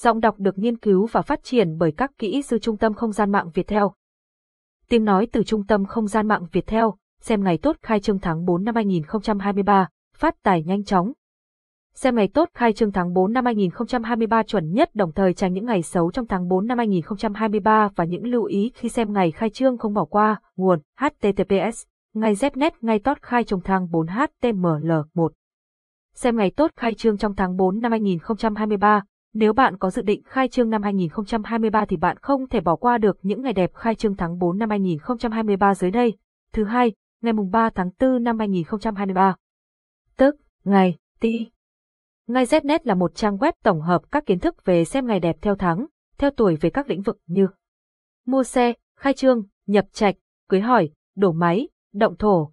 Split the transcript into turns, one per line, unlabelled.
Giọng đọc được nghiên cứu và phát triển bởi các kỹ sư Trung tâm Không gian mạng Việt Theo. Tiếng nói từ Trung tâm Không gian mạng Việt Theo, xem ngày tốt khai trương tháng 4 năm 2023, phát tài nhanh chóng. Xem ngày tốt khai trương tháng 4 năm 2023 chuẩn nhất đồng thời tránh những ngày xấu trong tháng 4 năm 2023 và những lưu ý khi xem ngày khai trương không bỏ qua, nguồn https, ngày Znet ngày tốt khai trương tháng 4 HTML 1. Xem ngày tốt khai trương trong tháng 4 năm 2023, nếu bạn có dự định khai trương năm 2023 thì bạn không thể bỏ qua được những ngày đẹp khai trương tháng 4 năm 2023 dưới đây. Thứ hai, ngày mùng 3 tháng 4 năm 2023. Tức, ngày, ti. Ngày Znet là một trang web tổng hợp các kiến thức về xem ngày đẹp theo tháng, theo tuổi về các lĩnh vực như mua xe, khai trương, nhập trạch, cưới hỏi, đổ máy, động thổ,